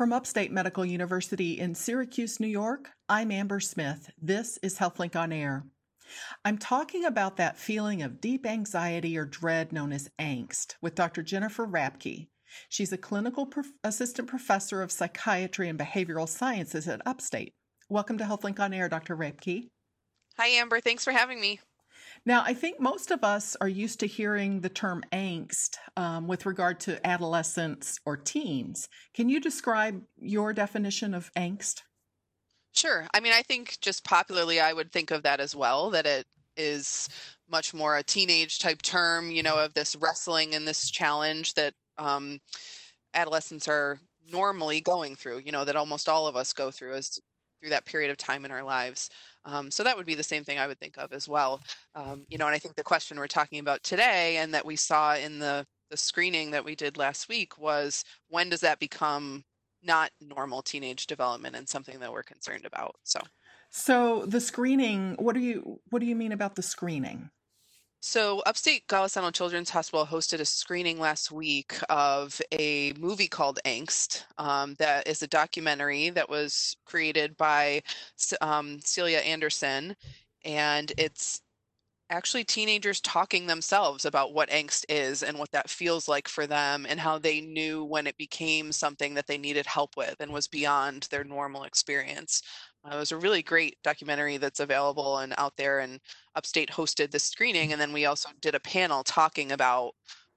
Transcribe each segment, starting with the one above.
From Upstate Medical University in Syracuse, New York, I'm Amber Smith. This is HealthLink on Air. I'm talking about that feeling of deep anxiety or dread known as angst with Dr. Jennifer Rapke. She's a clinical prof- assistant professor of psychiatry and behavioral sciences at Upstate. Welcome to HealthLink on Air, Dr. Rapke. Hi, Amber. Thanks for having me. Now, I think most of us are used to hearing the term angst um, with regard to adolescents or teens. Can you describe your definition of angst? Sure. I mean, I think just popularly, I would think of that as well, that it is much more a teenage type term, you know, of this wrestling and this challenge that um, adolescents are normally going through, you know, that almost all of us go through as through that period of time in our lives. Um, so that would be the same thing I would think of as well. Um, you know, and I think the question we're talking about today and that we saw in the, the screening that we did last week was when does that become not normal teenage development and something that we're concerned about? So, so the screening, what do you what do you mean about the screening? So, Upstate Golisano Children's Hospital hosted a screening last week of a movie called Angst. Um, that is a documentary that was created by um, Scilla Andreen, and it's actually teenagers talking themselves about what angst is and what that feels like for them, and how they knew when it became something that they needed help with and was beyond their normal experience. Uh, it was a really great documentary that's available and out there, and Upstate hosted the screening. And then we also did a panel talking about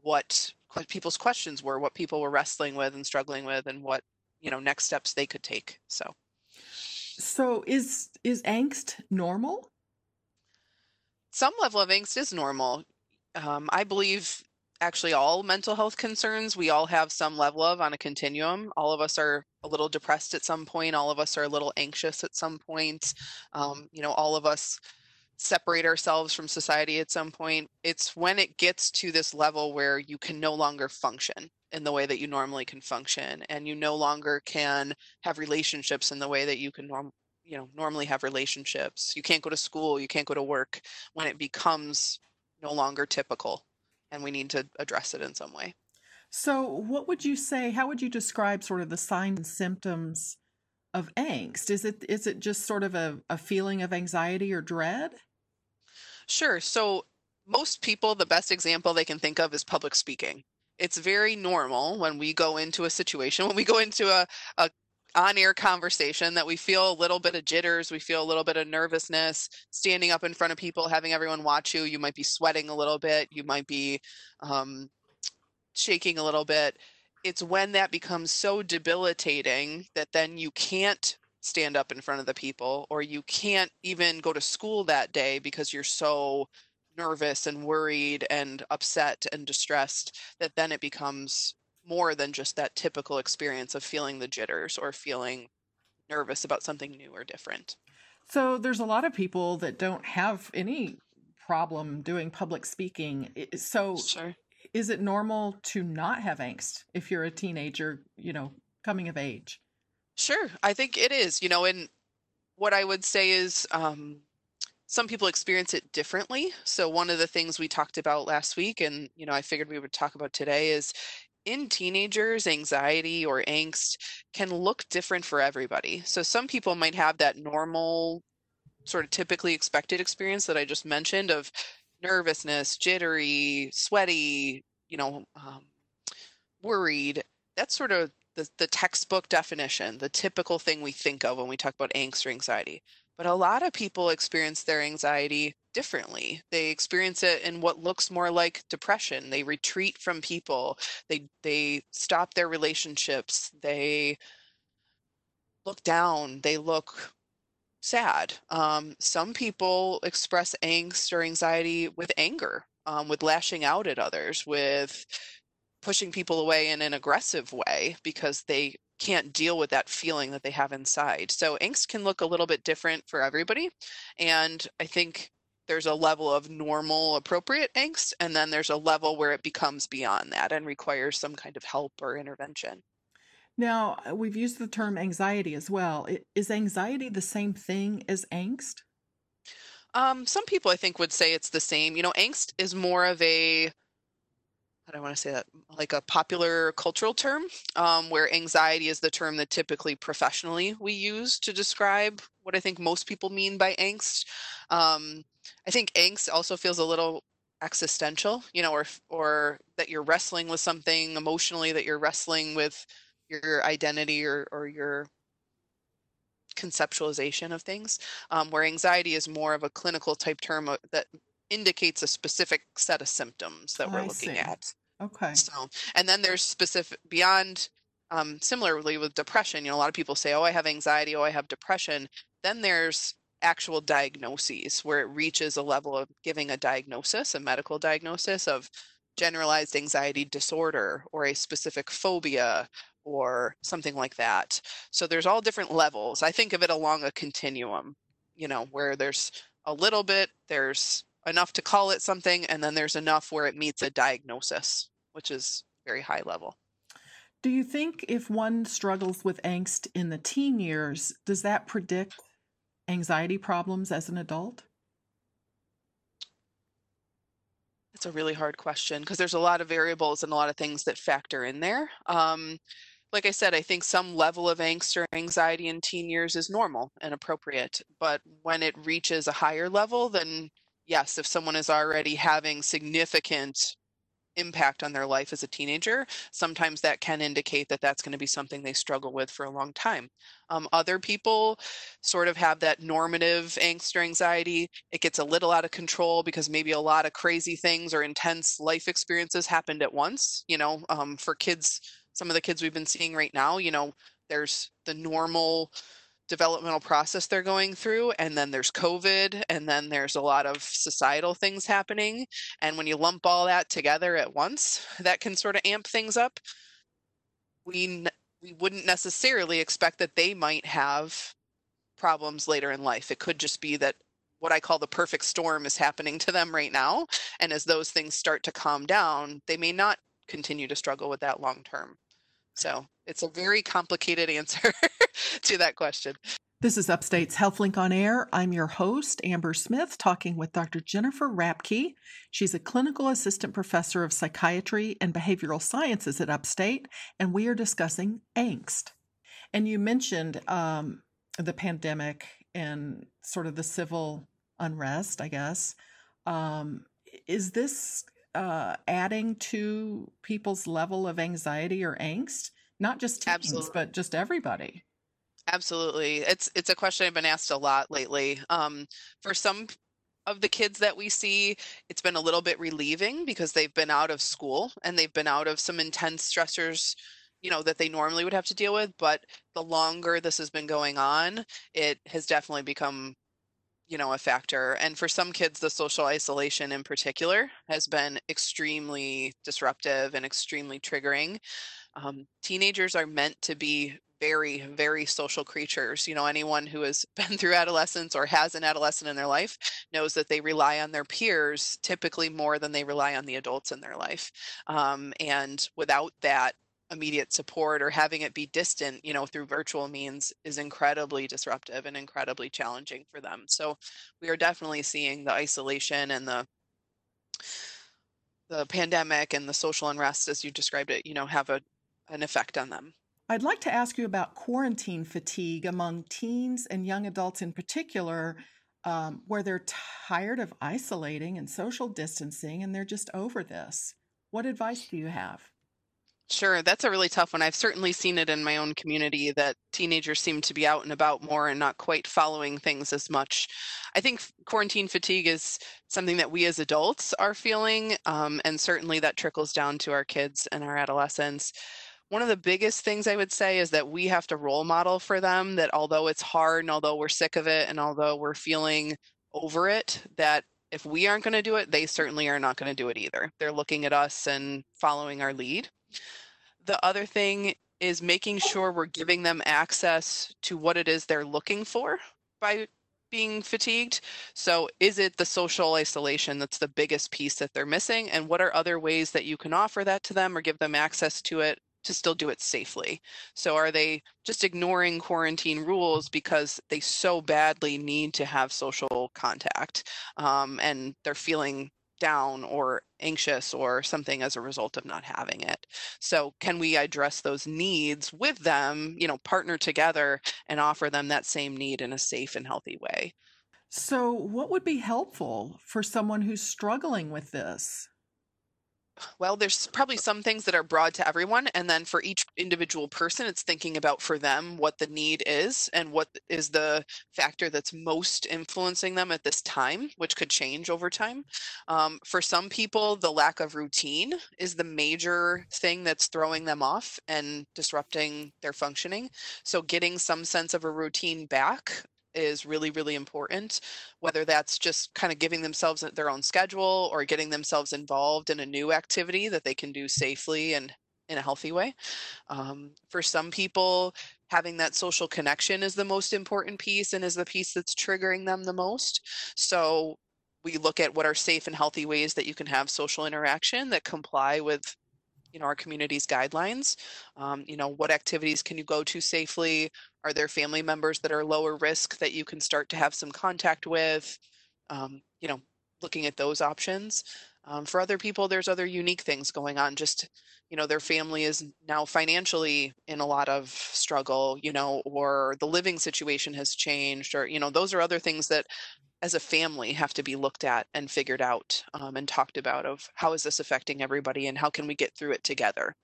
what people's questions were, what people were wrestling with and struggling with, and what you know next steps they could take. So, so is is angst normal? Some level of angst is normal. Um, I believe actually all mental health concerns we all have some level of on a continuum. All of us are a little depressed at some point. All of us are a little anxious at some point. Um, you know all of us separate ourselves from society at some point. It's when it gets to this level where you can no longer function in the way that you normally can function and you no longer can have relationships in the way that you can norm you know normally have relationships. You can't go to school you can't go to work when it becomes no longer typical and we need to address it in some way. So, what would you say? How would you describe sort of the signs and symptoms of angst? Is it is it just sort of a, a feeling of anxiety or dread? Sure. So, most people, the best example they can think of is public speaking. It's very normal when we go into a situation, when we go into a, a on air conversation that we feel a little bit of jitters, we feel a little bit of nervousness standing up in front of people, having everyone watch you. You might be sweating a little bit, you might be um, shaking a little bit. It's when that becomes so debilitating that then you can't stand up in front of the people or you can't even go to school that day because you're so nervous and worried and upset and distressed that then it becomes more than just that typical experience of feeling the jitters or feeling nervous about something new or different. So there's a lot of people that don't have any problem doing public speaking. So sure. is it normal to not have angst if you're a teenager, you know, coming of age? Sure. I think it is, you know, and what I would say is um, some people experience it differently. So one of the things we talked about last week and you know I figured we would talk about today is in teenagers, anxiety or angst can look different for everybody. So some people might have that normal, sort of typically expected experience that I just mentioned of nervousness, jittery, sweaty, you know, um, worried. That's sort of the, the textbook definition, the typical thing we think of when we talk about angst or anxiety. But a lot of people experience their anxiety differently. They experience it in what looks more like depression. They retreat from people. They they stop their relationships. They look down. They look sad. Um, some people express angst or anxiety with anger, um, with lashing out at others, with pushing people away in an aggressive way because they can't deal with that feeling that they have inside. So angst can look a little bit different for everybody. And I think there's a level of normal appropriate angst and then there's a level where it becomes beyond that and requires some kind of help or intervention. Now, uh, we've used the term anxiety as well. Is anxiety the same thing as angst? Um, some people I think would say it's the same. You know, angst is more of a I don't want to say that? Like a popular cultural term, um, where anxiety is the term that typically professionally we use to describe what I think most people mean by angst. Um, I think angst also feels a little existential, you know, or or that you're wrestling with something emotionally, that you're wrestling with your identity or or your conceptualization of things. Um, where anxiety is more of a clinical type term uh, that indicates a specific set of symptoms that we're I looking see. at. Okay. So, and then there's specific beyond. Um, similarly with depression, you know, a lot of people say, "Oh, I have anxiety. Oh, I have depression." Then there's actual diagnoses where it reaches a level of giving a diagnosis, a medical diagnosis of generalized anxiety disorder or a specific phobia or something like that. So there's all different levels. I think of it along a continuum, you know, where there's a little bit, there's enough to call it something, and then there's enough where it meets a diagnosis, which is very high level. Do you think if one struggles with angst in the teen years, does that predict anxiety problems as an adult? It's a really hard question because there's a lot of variables and a lot of things that factor in there. Um, like I said, I think some level of angst or anxiety in teen years is normal and appropriate. But when it reaches a higher level, then yes, if someone is already having significant impact on their life as a teenager, sometimes that can indicate that that's going to be something they struggle with for a long time. Um, other people sort of have that normative angst or anxiety. It gets a little out of control because maybe a lot of crazy things or intense life experiences happened at once. You know, um, for kids, some of the kids we've been seeing right now, you know, there's the normal developmental process they're going through and then there's covid and then there's a lot of societal things happening and when you lump all that together at once that can sort of amp things up. We we wouldn't necessarily expect that they might have problems later in life. It could just be that what i call the perfect storm is happening to them right now and as those things start to calm down they may not continue to struggle with that long term so it's a very complicated answer to that question. This is Upstate's HealthLink on Air. I'm your host, Amber Smith, talking with Dr. Jennifer Rapke. She's a clinical assistant professor of psychiatry and behavioral sciences at Upstate, and we are discussing angst. And you mentioned um, the pandemic and sort of the civil unrest, I guess. Um, is this uh, adding to people's level of anxiety or angst? Not just teens, Absolutely. but just everybody. Absolutely. It's it's a question I've been asked a lot lately. Um, for some of the kids that we see, it's been a little bit relieving because they've been out of school and they've been out of some intense stressors, you know, that they normally would have to deal with. But the longer this has been going on, it has definitely become, you know, a factor. And for some kids, the social isolation in particular has been extremely disruptive and extremely triggering. Um, teenagers are meant to be very, very social creatures. You know, anyone who has been through adolescence or has an adolescent in their life knows that they rely on their peers typically more than they rely on the adults in their life. Um, and without that immediate support or having it be distant, you know, through virtual means is incredibly disruptive and incredibly challenging for them. So we are definitely seeing the isolation and the the pandemic and the social unrest as you described it, you know, have a an effect on them. I'd like to ask you about quarantine fatigue among teens and young adults in particular, um, where they're tired of isolating and social distancing and they're just over this. What advice do you have? Sure, that's a really tough one. I've certainly seen it in my own community that teenagers seem to be out and about more and not quite following things as much. I think quarantine fatigue is something that we as adults are feeling, um, and certainly that trickles down to our kids and our adolescents one of the biggest things I would say is that we have to role model for them that although it's hard and although we're sick of it and although we're feeling over it, that if we aren't going to do it, they certainly are not going to do it either. They're looking at us and following our lead. The other thing is making sure we're giving them access to what it is they're looking for by being fatigued. So, is it the social isolation that's the biggest piece that they're missing? And what are other ways that you can offer that to them or give them access to it to still do it safely. So are they just ignoring quarantine rules because they so badly need to have social contact um, and they're feeling down or anxious or something as a result of not having it. So, can we address those needs with them, you know, partner together and offer them that same need in a safe and healthy way? So, what would be helpful for someone who's struggling with this? Well, there's probably some things that are broad to everyone. And then for each individual person, it's thinking about for them what the need is and what is the factor that's most influencing them at this time, which could change over time. Um, for some people, the lack of routine is the major thing that's throwing them off and disrupting their functioning. So, getting some sense of a routine back is really, really important, whether that's just kind of giving themselves their own schedule or getting themselves involved in a new activity that they can do safely and in a healthy way. Um, for some people, having that social connection is the most important piece and is the piece that's triggering them the most. So we look at what are safe and healthy ways that you can have social interaction that comply with you know our community's guidelines um, you know what activities can you go to safely? Are there family members that are lower risk that you can start to have some contact with? Um, you know looking at those options um, for other people there's other unique things going on just you know their family is now financially in a lot of struggle you know or the living situation has changed or you know those are other things that as a family have to be looked at and figured out um, and talked about of how is this affecting everybody and how can we get through it together.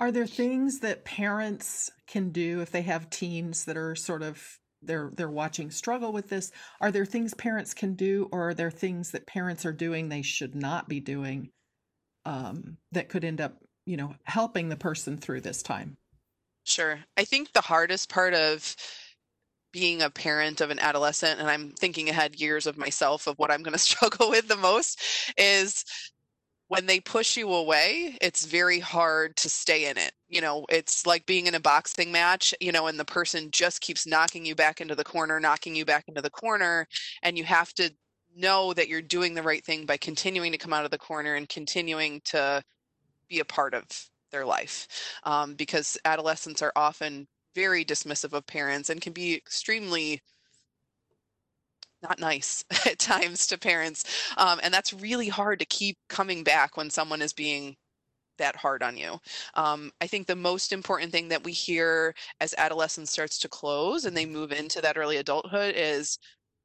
Are there things that parents can do if they have teens that are sort of they're they're watching struggle with this. Are there things parents can do or are there things that parents are doing they should not be doing um, that could end up you know helping the person through this time? Sure. I think the hardest part of being a parent of an adolescent and I'm thinking ahead years of myself of what I'm going to struggle with the most is when they push you away, it's very hard to stay in it. You know, it's like being in a boxing match, you know, and the person just keeps knocking you back into the corner, knocking you back into the corner, and you have to know that you're doing the right thing by continuing to come out of the corner and continuing to be a part of their life. Um, because adolescents are often very dismissive of parents and can be extremely not nice at times to parents. Um, and that's really hard to keep coming back when someone is being that hard on you. Um, I think the most important thing that we hear as adolescence starts to close and they move into that early adulthood is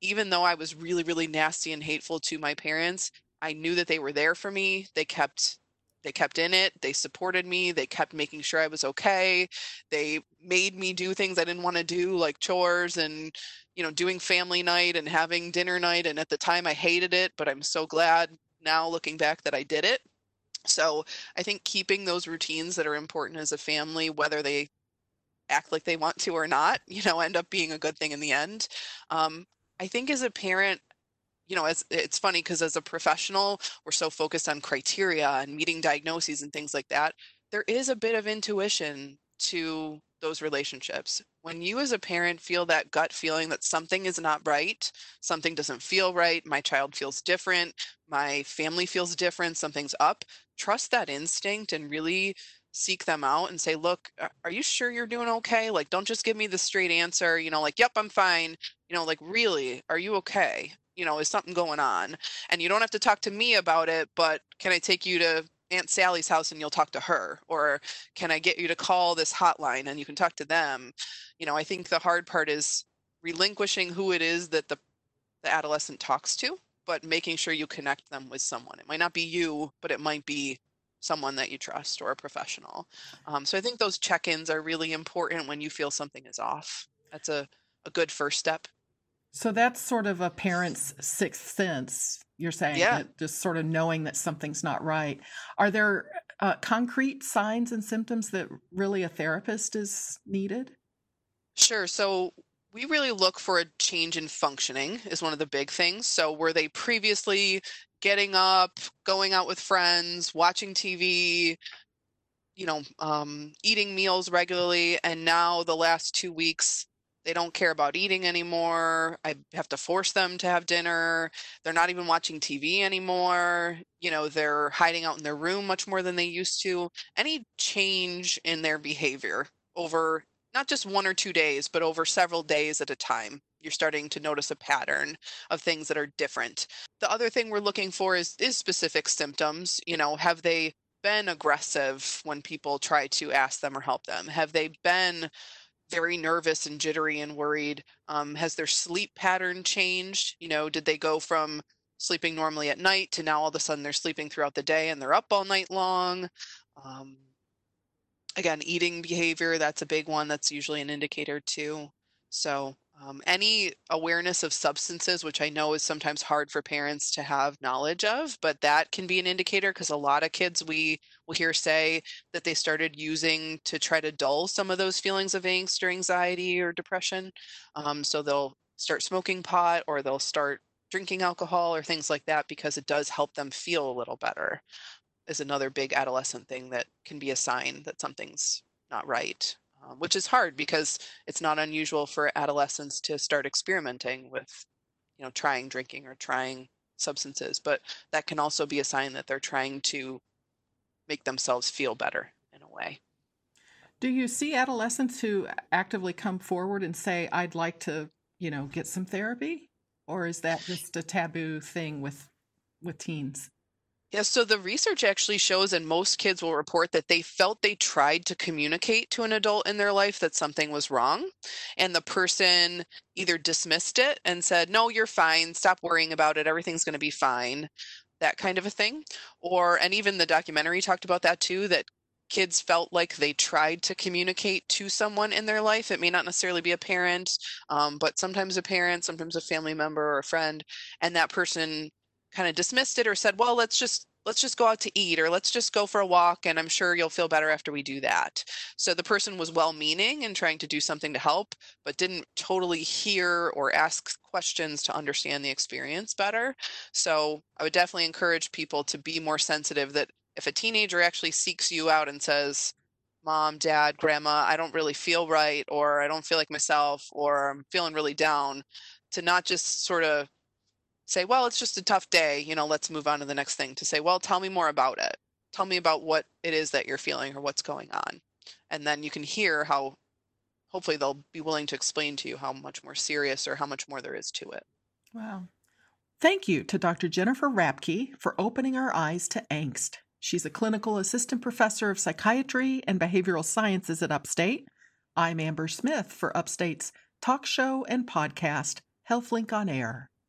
even though I was really, really nasty and hateful to my parents, I knew that they were there for me. They kept they kept in it they supported me they kept making sure i was okay they made me do things i didn't want to do like chores and you know doing family night and having dinner night and at the time i hated it but i'm so glad now looking back that i did it. So i think keeping those routines that are important as a family whether they act like they want to or not you know end up being a good thing in the end. Um, i think as a parent you know, as it's funny because as a professional, we're so focused on criteria and meeting diagnoses and things like that. There is a bit of intuition to those relationships. When you as a parent feel that gut feeling that something is not right, something doesn't feel right, my child feels different, my family feels different, something's up, trust that instinct and really seek them out and say, look, are you sure you're doing okay? Like, don't just give me the straight answer, you know, like, yep, I'm fine. You know, like, really, are you okay? You know, is something going on? And you don't have to talk to me about it, but can I take you to Aunt Sally's house and you'll talk to her? Or can I get you to call this hotline and you can talk to them? You know, I think the hard part is relinquishing who it is that the, the adolescent talks to, but making sure you connect them with someone. It might not be you, but it might be someone that you trust or a professional. Um, so I think those check ins are really important when you feel something is off. That's a, a good first step. So that's sort of a parent's sixth sense. You're saying, yeah. just sort of knowing that something's not right. Are there uh, concrete signs and symptoms that really a therapist is needed? Sure. So we really look for a change in functioning is one of the big things. So were they previously getting up, going out with friends, watching TV, you know, um, eating meals regularly, and now the last two weeks they don't care about eating anymore. I have to force them to have dinner. They're not even watching TV anymore. You know, they're hiding out in their room much more than they used to. Any change in their behavior over not just one or two days, but over several days at a time you're starting to notice a pattern of things that are different. The other thing we're looking for is is specific symptoms. You know, have they been aggressive when people try to ask them or help them? Have they been very nervous and jittery and worried? Um, has their sleep pattern changed? You know, did they go from sleeping normally at night to now all of a sudden they're sleeping throughout the day and they're up all night long? Um, again, eating behavior, that's a big one. That's usually an indicator too. So um, any awareness of substances, which I know is sometimes hard for parents to have knowledge of, but that can be an indicator because a lot of kids we will hear say that they started using to try to dull some of those feelings of angst or anxiety or depression. Um, so they'll start smoking pot or they'll start drinking alcohol or things like that because it does help them feel a little better is another big adolescent thing that can be a sign that something's not right um, which is hard because it's not unusual for adolescents to start experimenting with, you know, trying drinking or trying substances. But that can also be a sign that they're trying to make themselves feel better in a way. Do you see adolescents who actively come forward and say, I'd like to, you know, get some therapy? Or is that just a taboo thing with with teens? Yeah, so the research actually shows, and most kids will report that they felt they tried to communicate to an adult in their life that something was wrong. And the person either dismissed it and said, No, you're fine. Stop worrying about it. Everything's going to be fine. That kind of a thing. Or, and even the documentary talked about that too, that kids felt like they tried to communicate to someone in their life. It may not necessarily be a parent, um, but sometimes a parent, sometimes a family member or a friend. And that person kind of dismissed it or said, well, let's just let's just go out to eat or let's just go for a walk and I'm sure you'll feel better after we do that. So the person was well meaning and trying to do something to help, but didn't totally hear or ask questions to understand the experience better. So I would definitely encourage people to be more sensitive that if a teenager actually seeks you out and says, Mom, Dad, Grandma, I don't really feel right, or I don't feel like myself, or I'm feeling really down, to not just sort of say, well, it's just a tough day, you know, let's move on to the next thing, to say, well, tell me more about it. Tell me about what it is that you're feeling or what's going on. And then you can hear how hopefully they'll be willing to explain to you how much more serious or how much more there is to it. Wow. Thank you to Dr. Jennifer Rapke for opening our eyes to angst. She's a clinical assistant professor of psychiatry and behavioral sciences at Upstate. I'm Amber Smith for Upstate's talk show and podcast, HealthLink on Air.